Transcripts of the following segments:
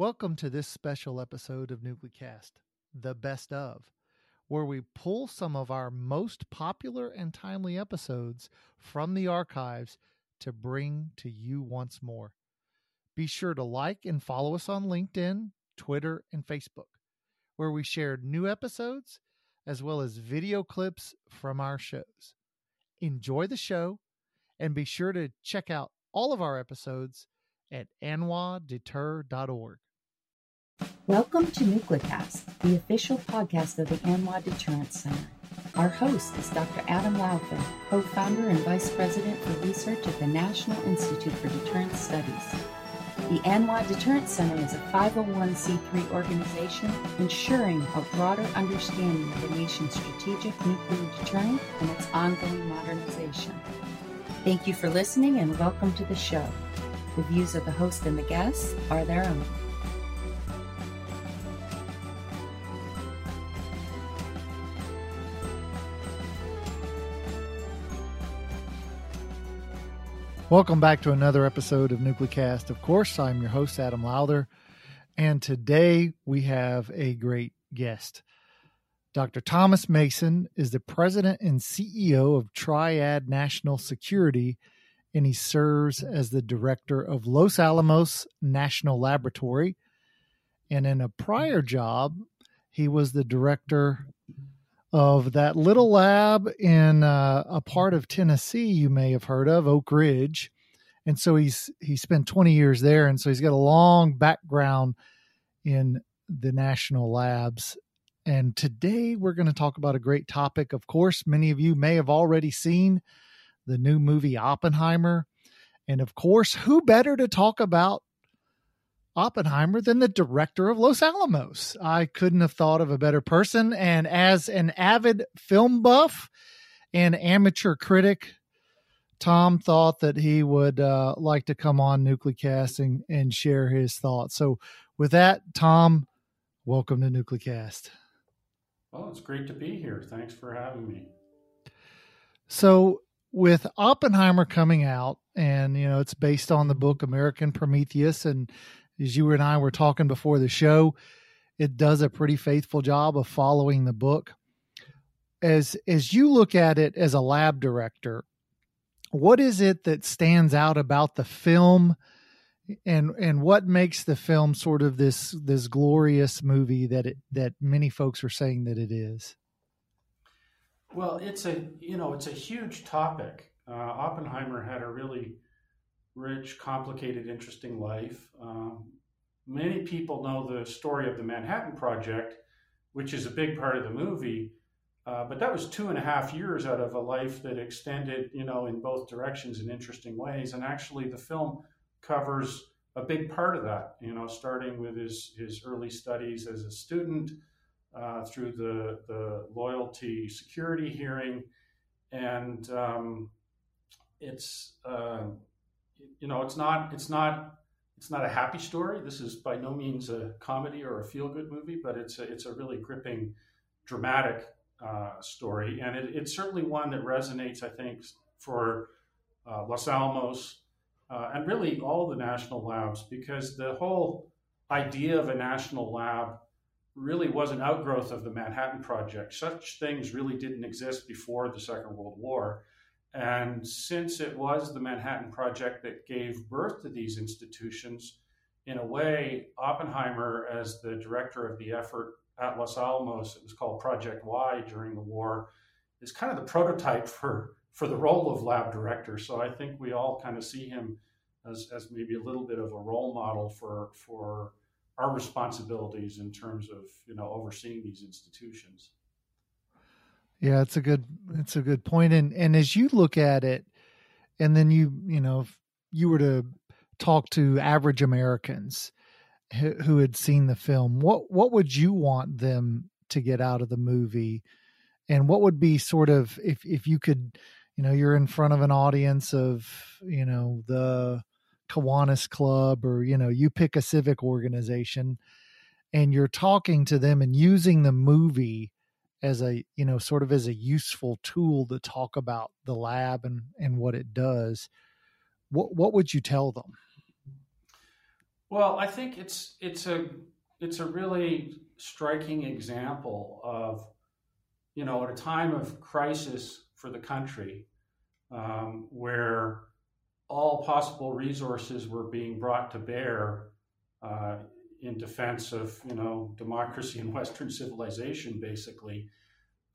Welcome to this special episode of Nuclecast, the best of, where we pull some of our most popular and timely episodes from the archives to bring to you once more. Be sure to like and follow us on LinkedIn, Twitter, and Facebook, where we share new episodes as well as video clips from our shows. Enjoy the show and be sure to check out all of our episodes at anwadeter.org. Welcome to Nuclecast, the official podcast of the ANWA Deterrence Center. Our host is Dr. Adam Lowther, co-founder and vice president for research at the National Institute for Deterrence Studies. The ANWA Deterrence Center is a 501c3 organization ensuring a broader understanding of the nation's strategic nuclear deterrent and its ongoing modernization. Thank you for listening and welcome to the show. The views of the host and the guests are their own. Welcome back to another episode of Nuclecast. Of course, I'm your host, Adam Lowther, and today we have a great guest. Dr. Thomas Mason is the president and CEO of Triad National Security, and he serves as the director of Los Alamos National Laboratory. And in a prior job, he was the director of that little lab in uh, a part of Tennessee you may have heard of, Oak Ridge. And so he's he spent 20 years there and so he's got a long background in the national labs. And today we're going to talk about a great topic. Of course, many of you may have already seen the new movie Oppenheimer. And of course, who better to talk about Oppenheimer than the director of Los Alamos. I couldn't have thought of a better person. And as an avid film buff and amateur critic, Thom thought that he would uh, like to come on Nuclecast and, and share his thoughts. So, with that, Thom, welcome to Nuclecast. Well, it's great to be here. Thanks for having me. So, with Oppenheimer coming out, and you know, it's based on the book American Prometheus, and as you and I were talking before the show, it does a pretty faithful job of following the book. As as you look at it as a lab director, what is it that stands out about the film and and what makes the film sort of this this glorious movie that it that many folks are saying that it is? Well, it's a you know it's a huge topic. Uh, Oppenheimer had a really rich, complicated, interesting life. Um, many people know the story of the Manhattan Project, which is a big part of the movie. Uh, but that was two and a half years out of a life that extended, you know, in both directions in interesting ways. And actually, the film covers a big part of that. You know, starting with his his early studies as a student, uh, through the the loyalty security hearing, and um, it's uh, you know, it's not it's not it's not a happy story. This is by no means a comedy or a feel good movie, but it's a, it's a really gripping, dramatic uh, story, and it, it's certainly one that resonates, I think, for uh, Los Alamos uh, and really all the national labs, because the whole idea of a national lab really was an outgrowth of the Manhattan Project. Such things really didn't exist before the Second World War. And since it was the Manhattan Project that gave birth to these institutions, in a way, Oppenheimer, as the director of the effort at Los Alamos, it was called Project Y during the war, is kind of the prototype for, for the role of lab director. So I think we all kind of see him as, as maybe a little bit of a role model for, for our responsibilities in terms of you know overseeing these institutions. Yeah, it's a good it's a good point. And and as you look at it, and then you you know if you were to talk to average Americans who, who had seen the film, what what would you want them to get out of the movie? And what would be sort of if if you could, you know, you're in front of an audience of you know the Kiwanis Club or you know you pick a civic organization, and you're talking to them and using the movie as a you know sort of as a useful tool to talk about the lab and and what it does what what would you tell them? Well, I think it's it's a it's a really striking example of, you know, at a time of crisis for the country, um, where all possible resources were being brought to bear uh, in defense of, you know, democracy and Western civilization, basically.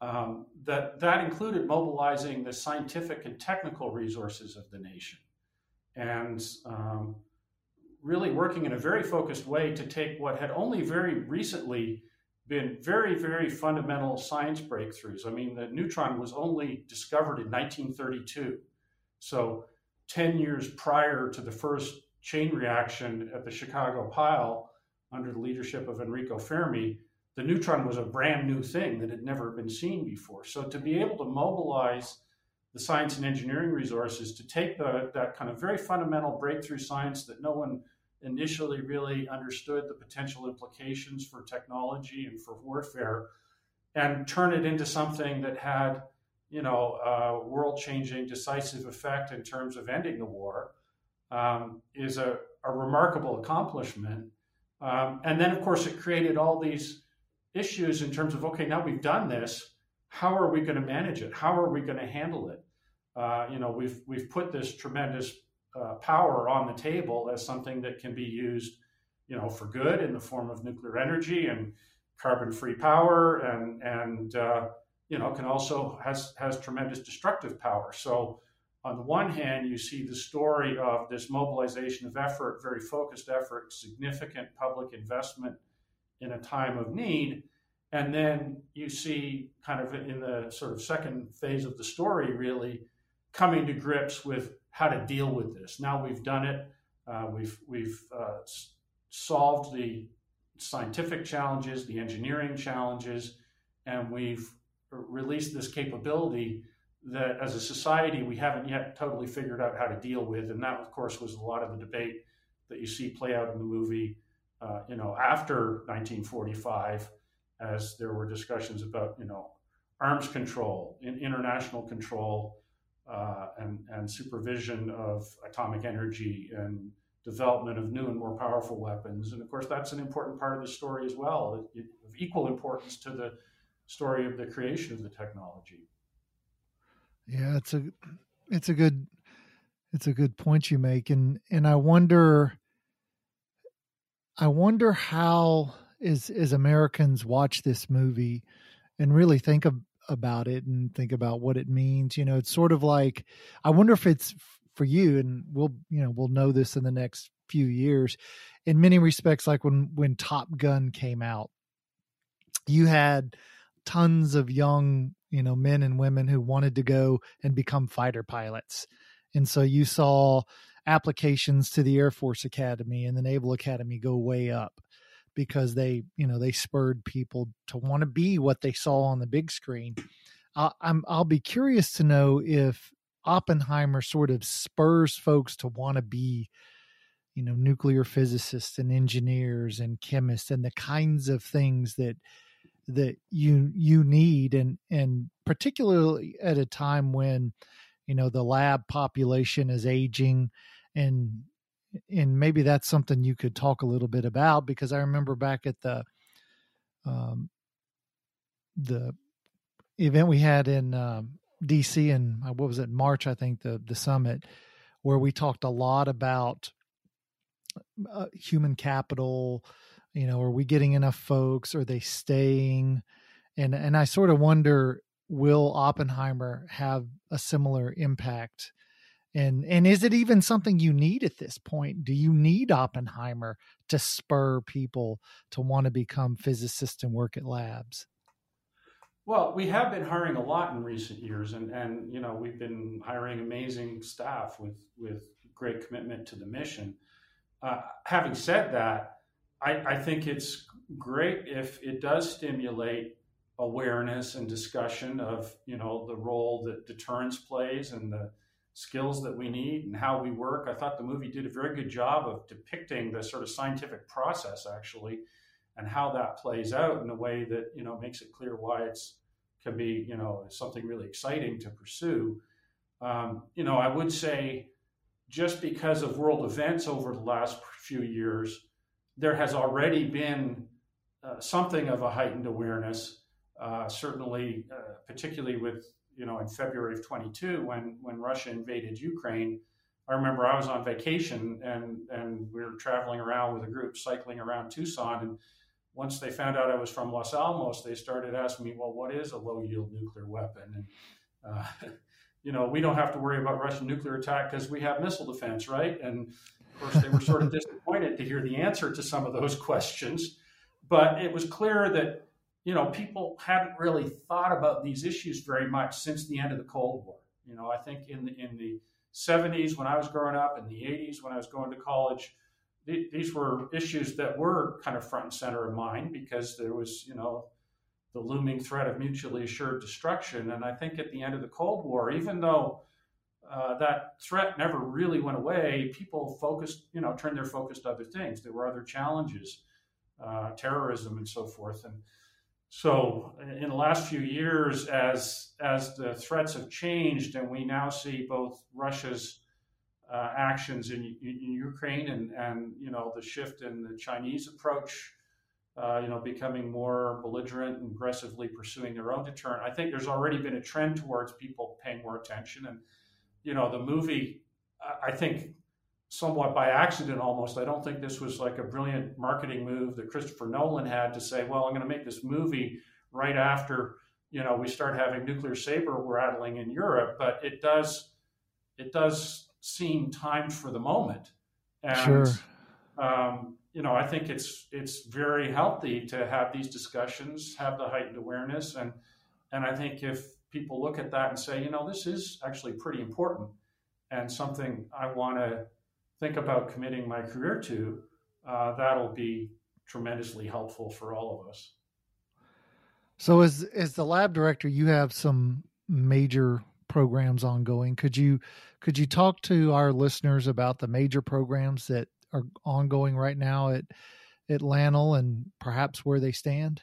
Um, that that included mobilizing the scientific and technical resources of the nation, and um, really working in a very focused way to take what had only very recently been very, very fundamental science breakthroughs. I mean, the neutron was only discovered in 1932. So, 10 years prior to the first chain reaction at the Chicago pile under the leadership of Enrico Fermi, the neutron was a brand new thing that had never been seen before. So, to be able to mobilize the science and engineering resources to take the, that kind of very fundamental breakthrough science that no one initially really understood the potential implications for technology and for warfare and turn it into something that had you know a world-changing decisive effect in terms of ending the war um, is a, a, remarkable accomplishment um, and then of course it created all these issues in terms of okay now we've done this how are we going to manage it how are we going to handle it uh, you know we've we've put this tremendous uh, power on the table as something that can be used, you know, for good in the form of nuclear energy and carbon-free power, and and uh, you know can also has has tremendous destructive power. So on the one hand, you see the story of this mobilization of effort, very focused effort, significant public investment in a time of need. And then you see, kind of in the sort of second phase of the story, really coming to grips with how to deal with this. Now we've done it. Uh, we've we've uh, solved the scientific challenges, the engineering challenges, and we've released this capability that as a society we haven't yet totally figured out how to deal with. And that, of course, was a lot of the debate that you see play out in the movie. Uh, you know, after 1945, as there were discussions about you know arms control, in international control, uh, and, and supervision of atomic energy and development of new and more powerful weapons. And of course, that's an important part of the story as well, of equal importance to the story of the creation of the technology. Yeah, it's a it's a good it's a good point you make, and and I wonder I wonder how as as Americans watch this movie and really think of about it and think about what it means. You know, it's sort of like I wonder if it's for you, and we'll you know we'll know this in the next few years. In many respects, like when when Top Gun came out, you had tons of young you know men and women who wanted to go and become fighter pilots, and so you saw applications to the Air Force Academy and the Naval Academy go way up because they you know they spurred people to want to be what they saw on the big screen. I'll, I'm I'll be curious to know if Oppenheimer sort of spurs folks to want to be you know nuclear physicists and engineers and chemists and the kinds of things that that you you need and and particularly at a time when you know the lab population is aging and and maybe that's something you could talk a little bit about because I remember back at the um, the event we had in um, DC in uh, what was it March I think the the summit where we talked a lot about uh, human capital you know are we getting enough folks? Are they staying? And and I sort of wonder will Oppenheimer have a similar impact? And and is it even something you need at this point? Do you need oppenheimer to spur people to want to become physicists and work at labs? Well we have been hiring a lot in recent years and and you know we've been hiring amazing staff with with great commitment to the mission. Uh, having said that I, I think it's great if it does stimulate awareness and discussion of you know the role that deterrence plays and the skills that we need and how we work. I thought the movie did a very good job of depicting the sort of scientific process actually and how that plays out in a way that, you know, makes it clear why it's can be, you know, something really exciting to pursue. Um, you know, I would say just because of world events over the last few years, there has already been uh, something of a heightened awareness. Uh, certainly, uh, particularly with you know in February of 22 when when Russia invaded Ukraine. I remember I was on vacation and and we were traveling around with a group cycling around Tucson and once they found out I was from Los Alamos, they started asking me, well, what is a low yield nuclear weapon? And, uh, you know, we don't have to worry about Russian nuclear attack because we have missile defense, right? And of course, they were sort of disappointed to hear the answer to some of those questions. But it was clear that, you know, people hadn't really thought about these issues very much since the end of the Cold War. You know, I think in the, in the 70s when I was growing up, in the 80s when I was going to college, these were issues that were kind of front and center of mind because there was, you know, the looming threat of mutually assured destruction. And I think at the end of the Cold War, even though uh, that threat never really went away, people focused, you know, turned their focus to other things. There were other challenges, uh, terrorism and so forth. And so, in the last few years, as as the threats have changed, and we now see both Russia's uh, actions in, in, Ukraine and, and you know the shift in the Chinese approach, uh, you know becoming more belligerent and aggressively pursuing their own deterrent. I think there's already been a trend towards people paying more attention, and you know the movie. I think somewhat by accident almost. I don't think this was like a brilliant marketing move that Christopher Nolan had to say, well, I'm going to make this movie right after you know we start having nuclear saber rattling in Europe, but it does it does seem timed for the moment. And, sure. Um, you know, I think it's it's very healthy to have these discussions, have the heightened awareness, and and I think if people look at that and say, you know, this is actually pretty important and something I want to think about committing my career to, uh, that'll be tremendously helpful for all of us. So, as as the lab director, you have some major programs ongoing. Could you could you talk to our listeners about the major programs that are ongoing right now at at LANL and perhaps where they stand?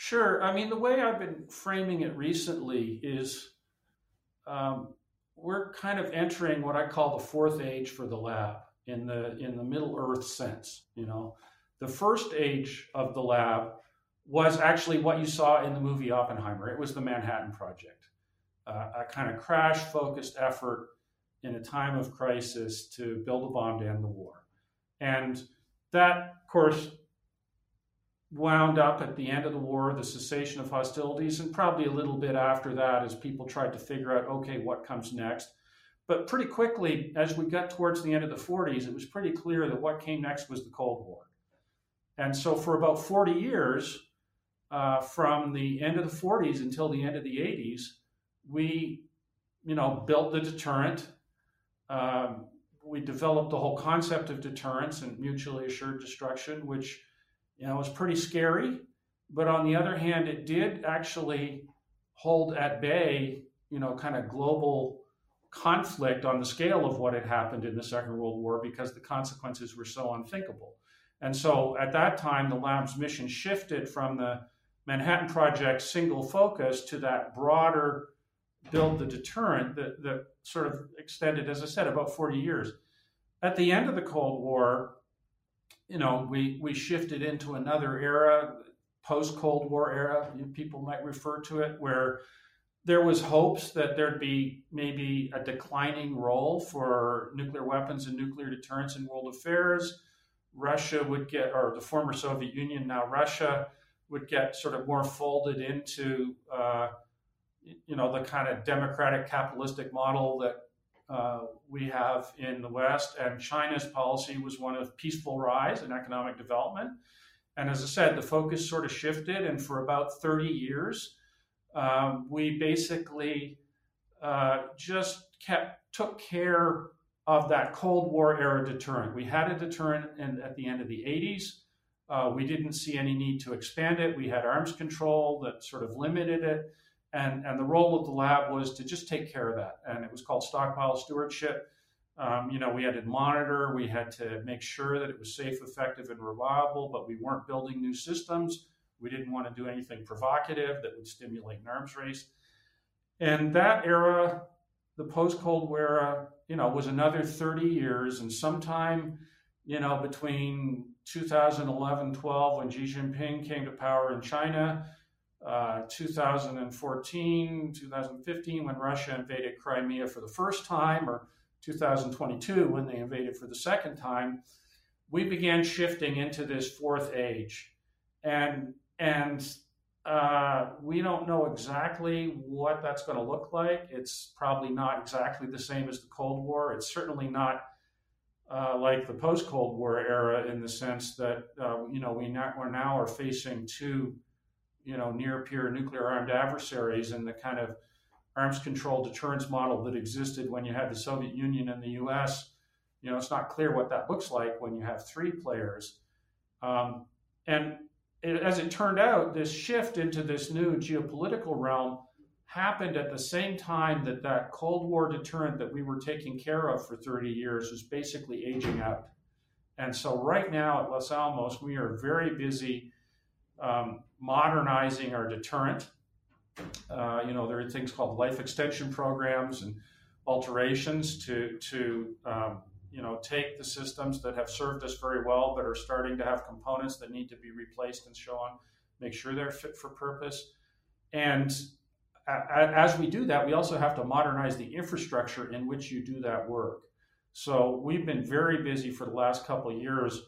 Sure. I mean, the way I've been framing it recently is um, we're kind of entering what I call the fourth age for the lab in the in the Middle Earth sense. You know, the first age of the lab was actually what you saw in the movie Oppenheimer. It was the Manhattan Project uh, a kind of crash focused effort in a time of crisis to build a bomb to end the war. And that, of course, wound up at the end of the war, the cessation of hostilities, and probably a little bit after that as people tried to figure out, okay, what comes next. But pretty quickly, as we got towards the end of the 40s, it was pretty clear that what came next was the Cold War. And so for about 40 years, uh, from the end of the 40s until the end of the 80s, we, you know, built the deterrent. Um, we developed the whole concept of deterrence and mutually assured destruction, which, you know, was pretty scary. But on the other hand, it did actually hold at bay, you know, kind of global conflict on the scale of what had happened in the Second World War because the consequences were so unthinkable. And so at that time, the lab's mission shifted from the Manhattan Project single focus to that broader build the deterrent that, that sort of extended, as I said, about 40 years. At the end of the Cold War, you know, we, we shifted into another era, post Cold War era, people might refer to it, where there was hopes that there'd be maybe a declining role for nuclear weapons and nuclear deterrence in world affairs. Russia would get, or the former Soviet Union, now Russia, would get sort of more folded into uh, you know the kind of democratic capitalistic model that uh, we have in the West, and China's policy was one of peaceful rise and economic development. And as I said, the focus sort of shifted, and for about 30 years, um, we basically uh, just kept took care of that Cold War era deterrent. We had a deterrent in, at the end of the 80s. Uh, we didn't see any need to expand it. We had arms control that sort of limited it. And, and the role of the lab was to just take care of that. And it was called stockpile stewardship. Um, you know, we had to monitor, we had to make sure that it was safe, effective, and reliable, but we weren't building new systems. We didn't want to do anything provocative that would stimulate an arms race. And that era, the post Cold War era, you know, was another 30 years, and sometime, you know, between 2011 12, when Xi Jinping came to power in China, uh, 2014, 2015, when Russia invaded Crimea for the first time, or 2022, when they invaded for the second time, we began shifting into this fourth age. And, and uh, we don't know exactly what that's going to look like. It's probably not exactly the same as the Cold War. It's certainly not uh, like the post-Cold War era in the sense that uh, you know we now, we're now are facing two you know near peer nuclear armed adversaries and the kind of arms control deterrence model that existed when you had the Soviet Union and the U.S. You know, it's not clear what that looks like when you have three players. Um, and it, as it turned out, this shift into this new geopolitical realm happened at the same time that that Cold War deterrent that we were taking care of for 30 years was basically aging out. And so, right now at Los Alamos, we are very busy um, modernizing our deterrent. Uh, you know, there are things called life extension programs and alterations to to um, you know take the systems that have served us very well, but are starting to have components that need to be replaced and so on. Make sure they're fit for purpose. And as we do that, we also have to modernize the infrastructure in which you do that work. So we've been very busy for the last couple years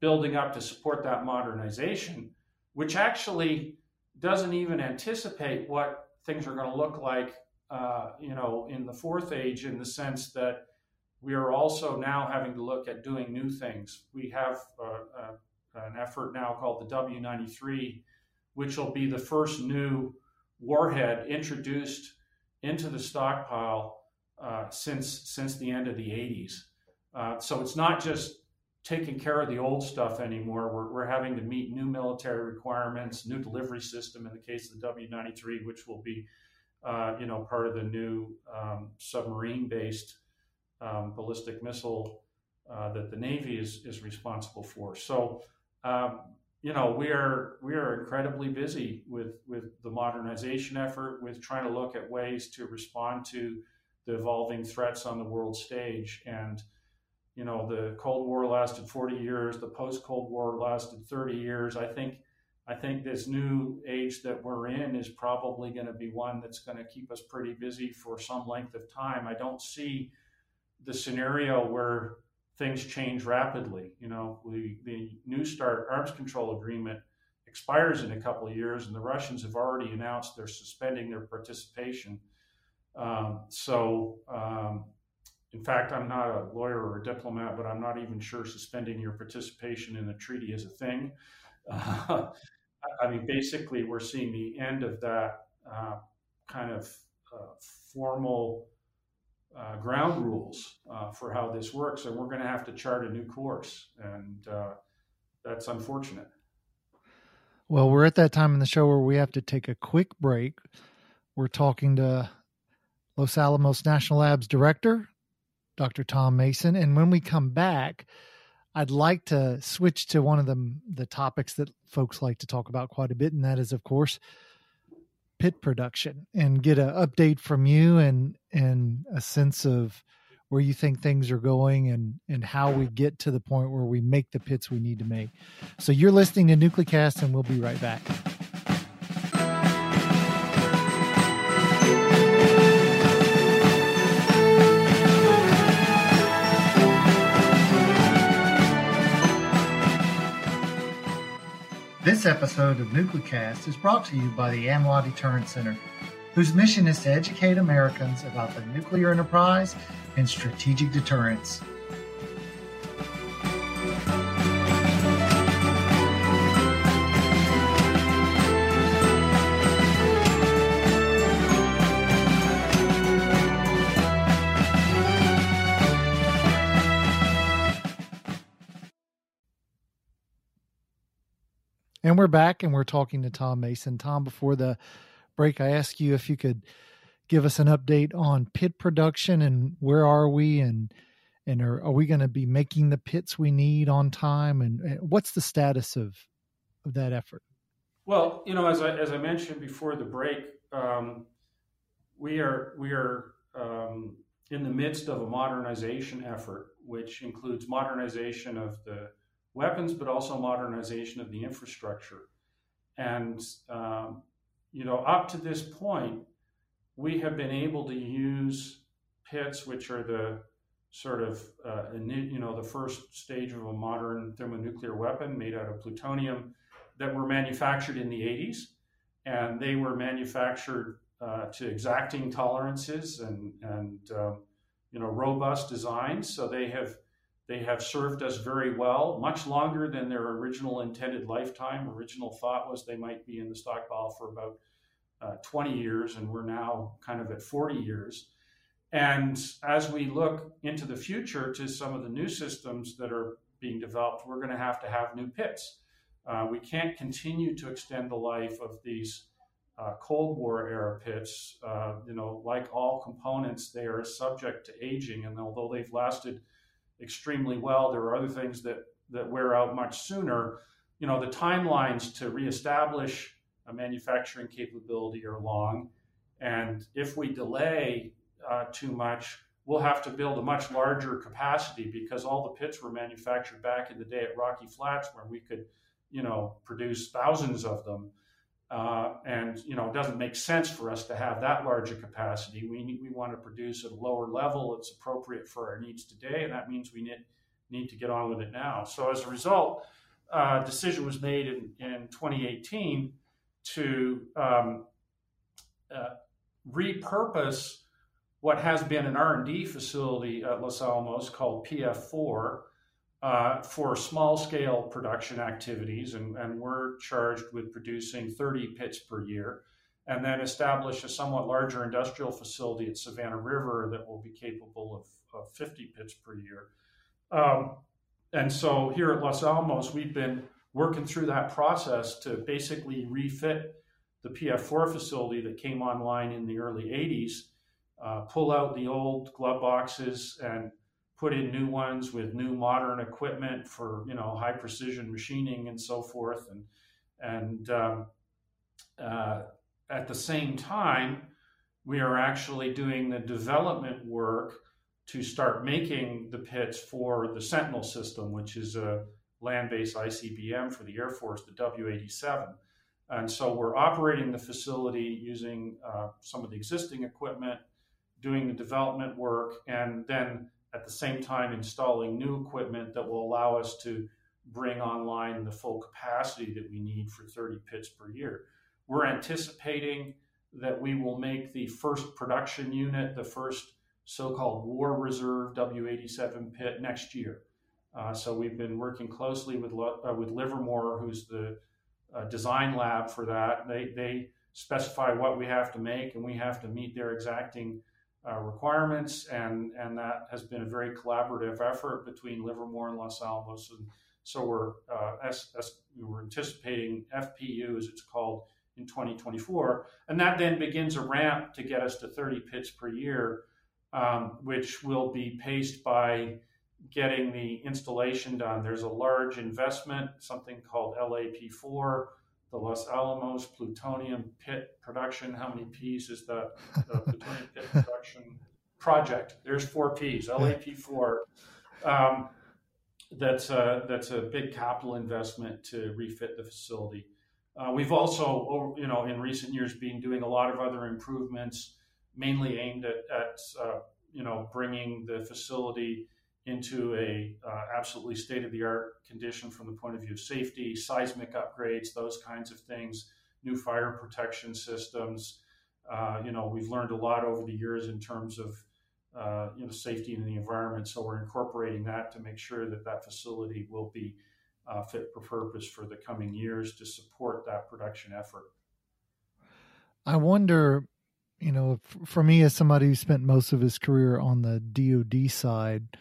building up to support that modernization, which actually doesn't even anticipate what things are going to look like, uh, you know, in the fourth age, in the sense that we are also now having to look at doing new things. We have uh, uh, an effort now called the W93, which will be the first new warhead introduced into the stockpile uh, since since the end of the 80s. Uh, so it's not just taking care of the old stuff anymore. We're, we're having to meet new military requirements, new delivery system in the case of the W93, which will be, uh, you know, part of the new um, submarine-based um, ballistic missile uh, that the Navy is, is responsible for. So um, you know, we are we are incredibly busy with with the modernization effort, with trying to look at ways to respond to the evolving threats on the world stage. And you know, the Cold War lasted 40 years, the post Cold War lasted 30 years. I think I think this new age that we're in is probably going to be one that's going to keep us pretty busy for some length of time. I don't see the scenario where things change rapidly. You know, we, the New START arms control agreement expires in a couple of years, and the Russians have already announced they're suspending their participation. Um, so, um, in fact, I'm not a lawyer or a diplomat, but I'm not even sure suspending your participation in a treaty is a thing. Uh, I mean, basically, we're seeing the end of that uh, kind of uh, formal uh, ground rules uh, for how this works, and we're going to have to chart a new course, and uh, that's unfortunate. Well, we're at that time in the show where we have to take a quick break. We're talking to Los Alamos National Labs director, Dr. Thom Mason, and when we come back, I'd like to switch to one of the the topics that folks like to talk about quite a bit, and that is, of course, pit production and get an update from you and and a sense of where you think things are going and and how we get to the point where we make the pits we need to make. So you're listening to Nuclecast and we'll be right back. This episode of Nuclecast is brought to you by the ANWA Deterrence Center, whose mission is to educate Americans about the nuclear enterprise and strategic deterrence. And we're back and we're talking to Thom Mason. Thom, before the break, I asked you if you could give us an update on pit production and where are we and and are, are we going to be making the pits we need on time and, and, what's the status of of that effort? Well, you know, as I as I mentioned before the break, um, we are we are um, in the midst of a modernization effort, which includes modernization of the weapons, but also modernization of the infrastructure. And, um, you know, up to this point, we have been able to use pits, which are the sort of, uh, you know, the first stage of a modern thermonuclear weapon made out of plutonium that were manufactured in the 80s. And they were manufactured uh, to exacting tolerances and, and um, you know, robust designs. So they have they have served us very well, much longer than their original intended lifetime. Original thought was they might be in the stockpile for about uh, 20 years, and we're now kind of at 40 years. And as we look into the future to some of the new systems that are being developed, we're going to have to have new pits. Uh, we can't continue to extend the life of these uh, Cold War era pits. Uh, you know, like all components, they are subject to aging, and although they've lasted extremely well, there are other things that that wear out much sooner. You know, the timelines to reestablish a manufacturing capability are long, and if we delay uh, too much, we'll have to build a much larger capacity because all the pits were manufactured back in the day at Rocky Flats, where we could, you know, produce thousands of them. Uh, and you know, it doesn't make sense for us to have that large a capacity. We need, we want to produce at a lower level. It's appropriate for our needs today, and that means we need need to get on with it now. So as a result, a uh, decision was made in, in 2018 to um, uh, repurpose what has been an R&D facility at Los Alamos called PF4 uh, for small scale production activities, and, and we're charged with producing 30 pits per year, and then establish a somewhat larger industrial facility at Savannah River that will be capable of, of 50 pits per year. Um, and so here at Los Alamos, we've been working through that process to basically refit the PF4 facility that came online in the early 80s, uh, pull out the old glove boxes and put in new ones with new modern equipment for you know high precision machining and so forth. And and um, uh, at the same time we are actually doing the development work to start making the pits for the sentinel system which is a land-based icbm for the air force the w87 and so we're operating the facility using uh, some of the existing equipment doing the development work and then at the same time installing new equipment that will allow us to bring online the full capacity that we need for 30 pits per year. We're anticipating that we will make the first production unit, the first so-called war reserve W87 pit next year. Uh, so we've been working closely with uh, with Livermore, who's the uh, design lab for that. They they specify what we have to make, and we have to meet their exacting uh, requirements, and and that has been a very collaborative effort between Livermore and Los Alamos. And so we're uh, as, as we're anticipating FPU, as it's called, in 2024, and that then begins a ramp to get us to 30 pits per year, um, which will be paced by getting the installation done. There's a large investment, something called LAP4 the Los Alamos plutonium pit production. How many P's is the, the plutonium pit production project? There's four P's, LAP4. Um, that's a, that's a big capital investment to refit the facility. Uh, we've also, you know, in recent years, been doing a lot of other improvements, mainly aimed at, at uh, you know, bringing the facility into a uh, absolutely state of the art condition from the point of view of safety, seismic upgrades, those kinds of things, new fire protection systems. Uh, you know, we've learned a lot over the years in terms of uh, you know safety in the environment, so we're incorporating that to make sure that that facility will be uh, fit for purpose for the coming years to support that production effort. I wonder, you know, for me as somebody who spent most of his career on the DoD side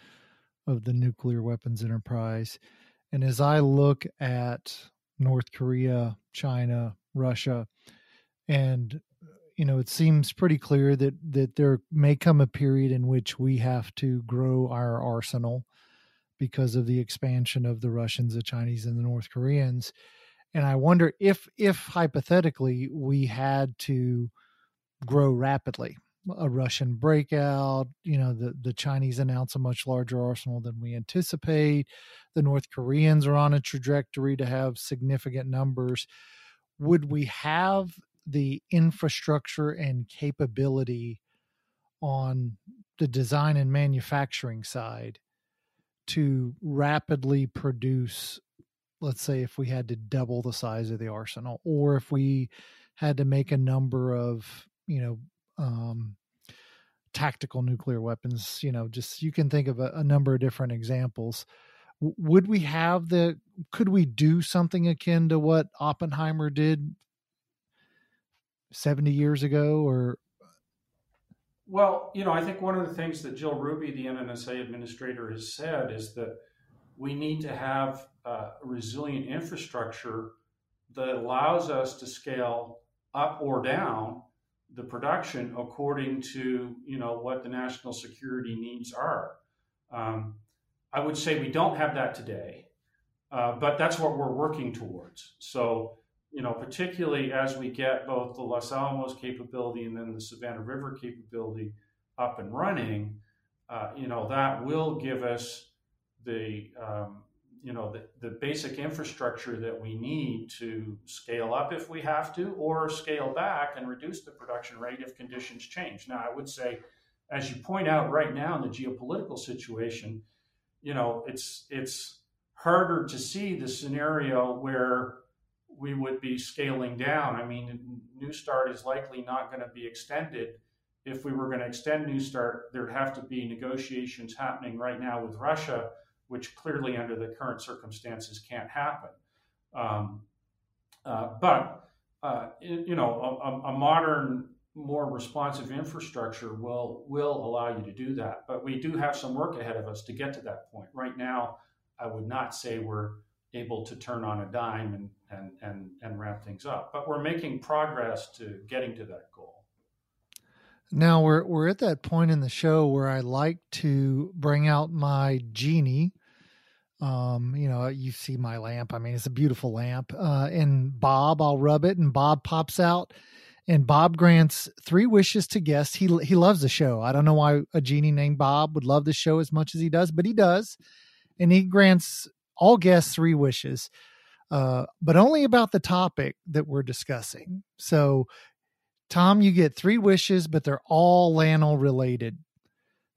of the nuclear weapons enterprise. And as I look at North Korea, China, Russia, and you know, it seems pretty clear that that there may come a period in which we have to grow our arsenal because of the expansion of the Russians, the Chinese, and the North Koreans. And I wonder if if hypothetically we had to grow rapidly a Russian breakout. You know, the, the Chinese announce a much larger arsenal than we anticipate. The North Koreans are on a trajectory to have significant numbers. Would we have the infrastructure and capability on the design and manufacturing side to rapidly produce let's say if we had to double the size of the arsenal or if we had to make a number of you know um, tactical nuclear weapons you know just you can think of a, a number of different examples. W- would we have the could we do something akin to what oppenheimer did 70 years ago or? Well you know i think one of the things that Jill Hruby the nnsa administrator has said is that we need to have a resilient infrastructure that allows us to scale up or down the production according to you know what the national security needs are. Um, I would say we don't have that today, uh, but that's what we're working towards. So you know, particularly as we get both the Los Alamos capability and then the Savannah River capability up and running, uh, you know, that will give us the um, you know the, the basic infrastructure that we need to scale up if we have to or scale back and reduce the production rate if conditions change. Now i would say as you point out right now in the geopolitical situation you know it's it's harder to see the scenario where we would be scaling down. I mean new start is likely not going to be extended. If we were going to extend new start there'd have to be negotiations happening right now with russia which clearly under the current circumstances can't happen. Um, uh, but uh, you know, a, a, modern, more responsive infrastructure will will allow you to do that. But we do have some work ahead of us to get to that point. Right now, I would not say we're able to turn on a dime and and and, and ramp things up, but we're making progress to getting to that goal. Now we're we're at that point in the show where I like to bring out my genie um, you know, you see my lamp. I mean, it's a beautiful lamp. Uh, and Bob, I'll rub it, and Bob pops out, and Bob grants three wishes to guests. He he loves the show. I don't know why a genie named Bob would love the show as much as he does, but he does, and he grants all guests three wishes, uh, but only about the topic that we're discussing. So, Thom, you get three wishes, but they're all LANL related.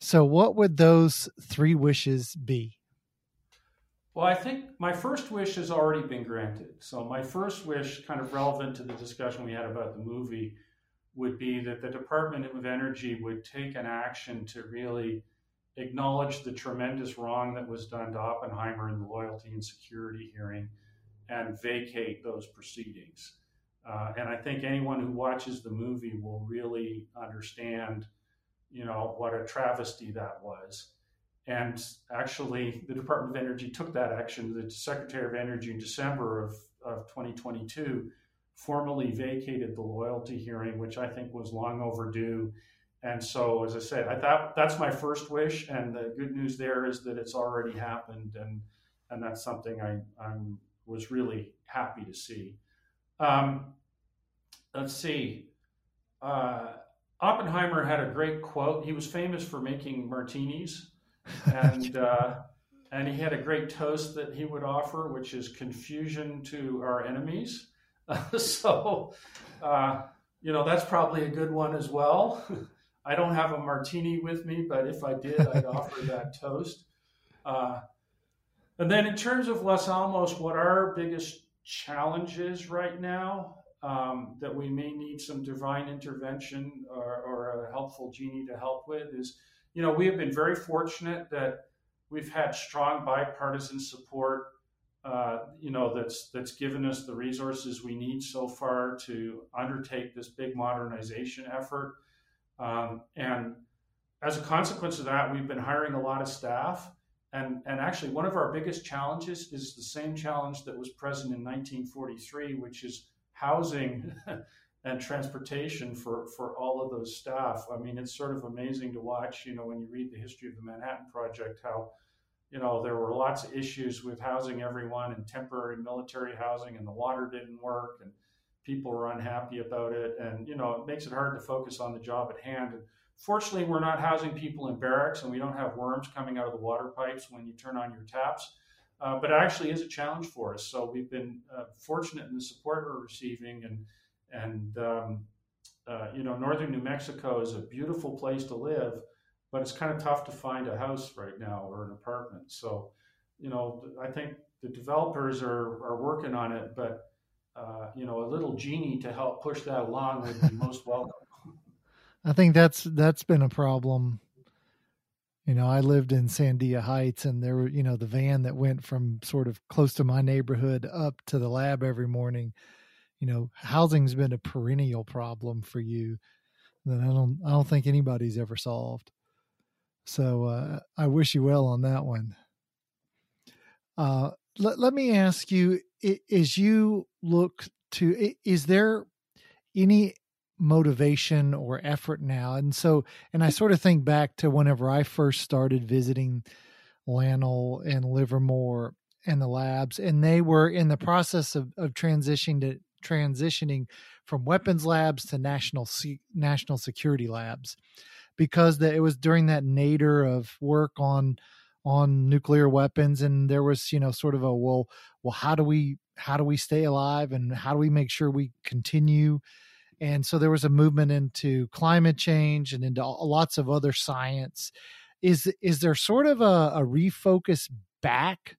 So, what would those three wishes be? Well, I think my first wish has already been granted. So, my first wish, kind of relevant to the discussion we had about the movie, would be that the Department of Energy would take an action to really acknowledge the tremendous wrong that was done to Oppenheimer in the loyalty and security hearing and vacate those proceedings. Uh, and I think anyone who watches the movie will really understand, you know, what a travesty that was. And actually, the Department of Energy took that action. The Secretary of Energy in December of, of 2022 formally vacated the loyalty hearing, which I think was long overdue. And so, as I said, I thought that's my first wish. And the good news there is that it's already happened. And, and that's something I I'm, was really happy to see. Um, let's see. Uh, Oppenheimer had a great quote. He was famous for making martinis and uh, and he had a great toast that he would offer, which is confusion to our enemies. So, uh, you know, that's probably a good one as well. I don't have a martini with me, but if I did, I'd offer that toast. Uh, and then, in terms of Los Alamos, what our biggest challenge is right now um, that we may need some divine intervention or, or a helpful genie to help with is you know, we have been very fortunate that we've had strong bipartisan support. Uh, you know, that's that's given us the resources we need so far to undertake this big modernization effort. Um, and as a consequence of that, we've been hiring a lot of staff. And, and actually, one of our biggest challenges is the same challenge that was present in 1943, which is housing and transportation for, for all of those staff. I mean, it's sort of amazing to watch, you know, when you read the history of the Manhattan Project, how, you know, there were lots of issues with housing everyone and temporary military housing, and the water didn't work, and people were unhappy about it, and you know it makes it hard to focus on the job at hand. And fortunately, we're not housing people in barracks, and we don't have worms coming out of the water pipes when you turn on your taps. Uh, but it actually is a challenge for us. So we've been uh, fortunate in the support we're receiving, and and um, uh, you know, northern New Mexico is a beautiful place to live, but it's kind of tough to find a house right now or an apartment. So, you know, I think the developers are are working on it, but uh, you know, a little genie to help push that along would be most welcome. I think that's that's been a problem. You know, I lived in Sandia Heights, and there were you know the van that went from sort of close to my neighborhood up to the lab every morning. You know, housing's been a perennial problem for you that I don't I don't think anybody's ever solved. So uh, I wish you well on that one. Uh, let, let me ask you: as you look to, is there any motivation or effort now? And so, and I sort of think back to whenever I first started visiting LANL and Livermore and the labs, and they were in the process of, of transitioning to transitioning from weapons labs to national national security labs because the, it was during that nadir of work on on nuclear weapons and there was you know sort of a well well how do we how do we stay alive and how do we make sure we continue? And so there was a movement into climate change and into lots of other science. Is is there sort of a, a refocus back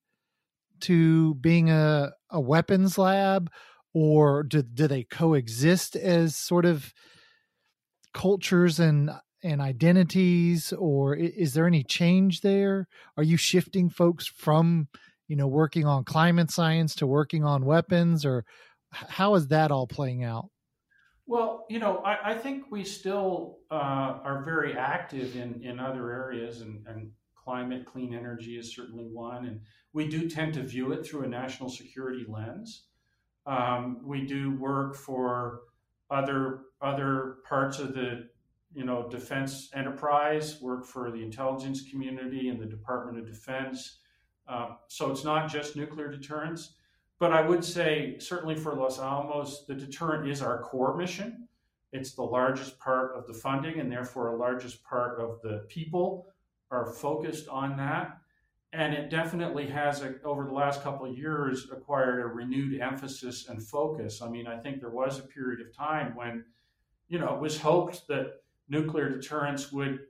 to being a, a weapons lab or do, do they coexist as sort of cultures and and identities or is there any change there? Are you shifting folks from you know working on climate science to working on weapons or how is that all playing out? Well you know i, I think we still uh, are very active in in other areas and, and climate clean energy is certainly one and we do tend to view it through a national security lens um, we do work for other other parts of the you know, defense enterprise, work for the intelligence community and the Department of Defense. Uh, so it's not just nuclear deterrence. But I would say, certainly for Los Alamos, the deterrent is our core mission. It's the largest part of the funding, and therefore, a largest part of the people are focused on that. And it definitely has, uh, over the last couple of years, acquired a renewed emphasis and focus. I mean, I think there was a period of time when, you know, it was hoped that nuclear deterrence would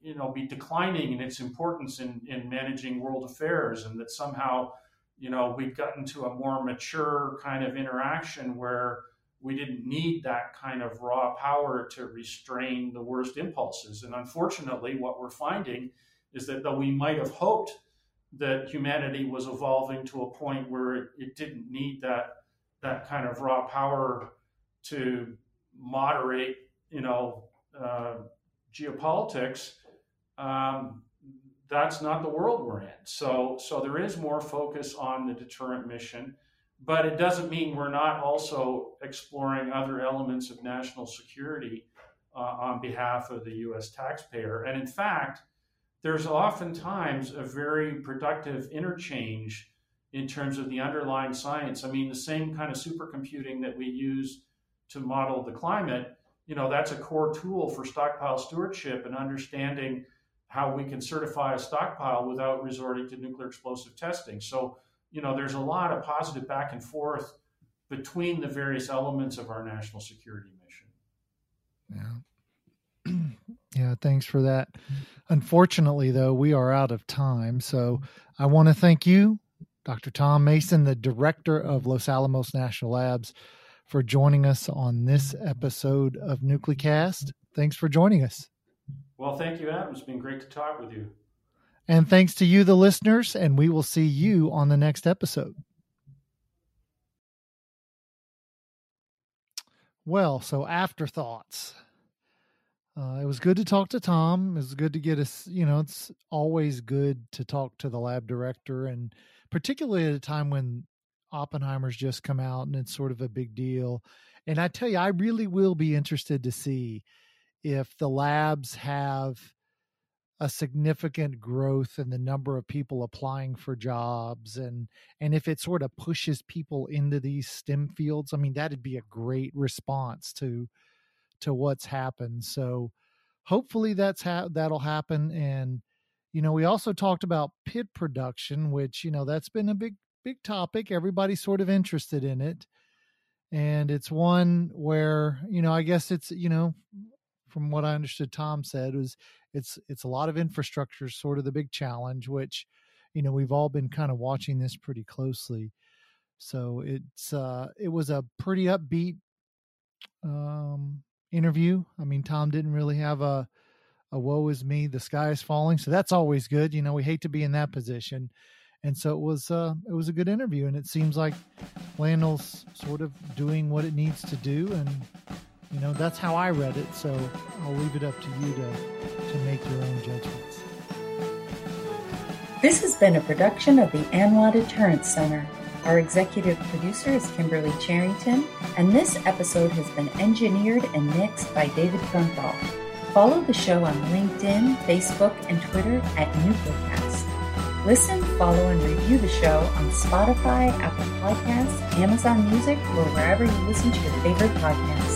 you know be declining in its importance in, in managing world affairs and that somehow you know we've gotten to a more mature kind of interaction where we didn't need that kind of raw power to restrain the worst impulses and unfortunately what we're finding is that though we might have hoped that humanity was evolving to a point where it, it didn't need that that kind of raw power to moderate you know uh, geopolitics, um, that's not the world we're in. So, so there is more focus on the deterrent mission, but it doesn't mean we're not also exploring other elements of national security uh, on behalf of the U.S. taxpayer. And in fact, there's oftentimes a very productive interchange in terms of the underlying science. I mean, the same kind of supercomputing that we use to model the climate you know that's a core tool for stockpile stewardship and understanding how we can certify a stockpile without resorting to nuclear explosive testing. So, you know, there's a lot of positive back and forth between the various elements of our national security mission. Yeah. Yeah, thanks for that. Mm-hmm. Unfortunately, though, we are out of time. So mm-hmm. I want to thank you, Dr. Thom Mason, the director of Los Alamos National Labs for joining us on this episode of Nuclecast. Thanks for joining us. Well, thank you, Adam. It's been great to talk with you. And thanks to you, the listeners, and we will see you on the next episode. Well, so afterthoughts. Uh, it was good to talk to Thom. It was good to get us, you know, it's always good to talk to the lab director, and particularly at a time when Oppenheimer's just come out and it's sort of a big deal. And I tell you, I really will be interested to see if the labs have a significant growth in the number of people applying for jobs and and if it sort of pushes people into these STEM fields, I mean that'd be a great response to to what's happened. So hopefully that's ha- that'll happen and you know we also talked about pit production which you know that's been a big big topic everybody's sort of interested in it and it's one where you know i guess it's you know from what i understood Thom said was it's it's a lot of infrastructure sort of the big challenge which you know we've all been kind of watching this pretty closely so it's uh it was a pretty upbeat um interview i mean Thom didn't really have a a woe is me the sky is falling so that's always good you know we hate to be in that position and so it was uh, it was a good interview, and it seems like LANL's sort of doing what it needs to do, and you know that's how I read it. So I'll leave it up to you to to make your own judgments. This has been a production of the ANWA Deterrence Center. Our executive producer is Kimberly Charrington, and this episode has been engineered and mixed by David Grunthal. Follow the show on LinkedIn, Facebook, and Twitter at Nuclecast. Listen, follow, and review the show on Spotify, Apple Podcasts, Amazon Music, or wherever you listen to your favorite podcasts.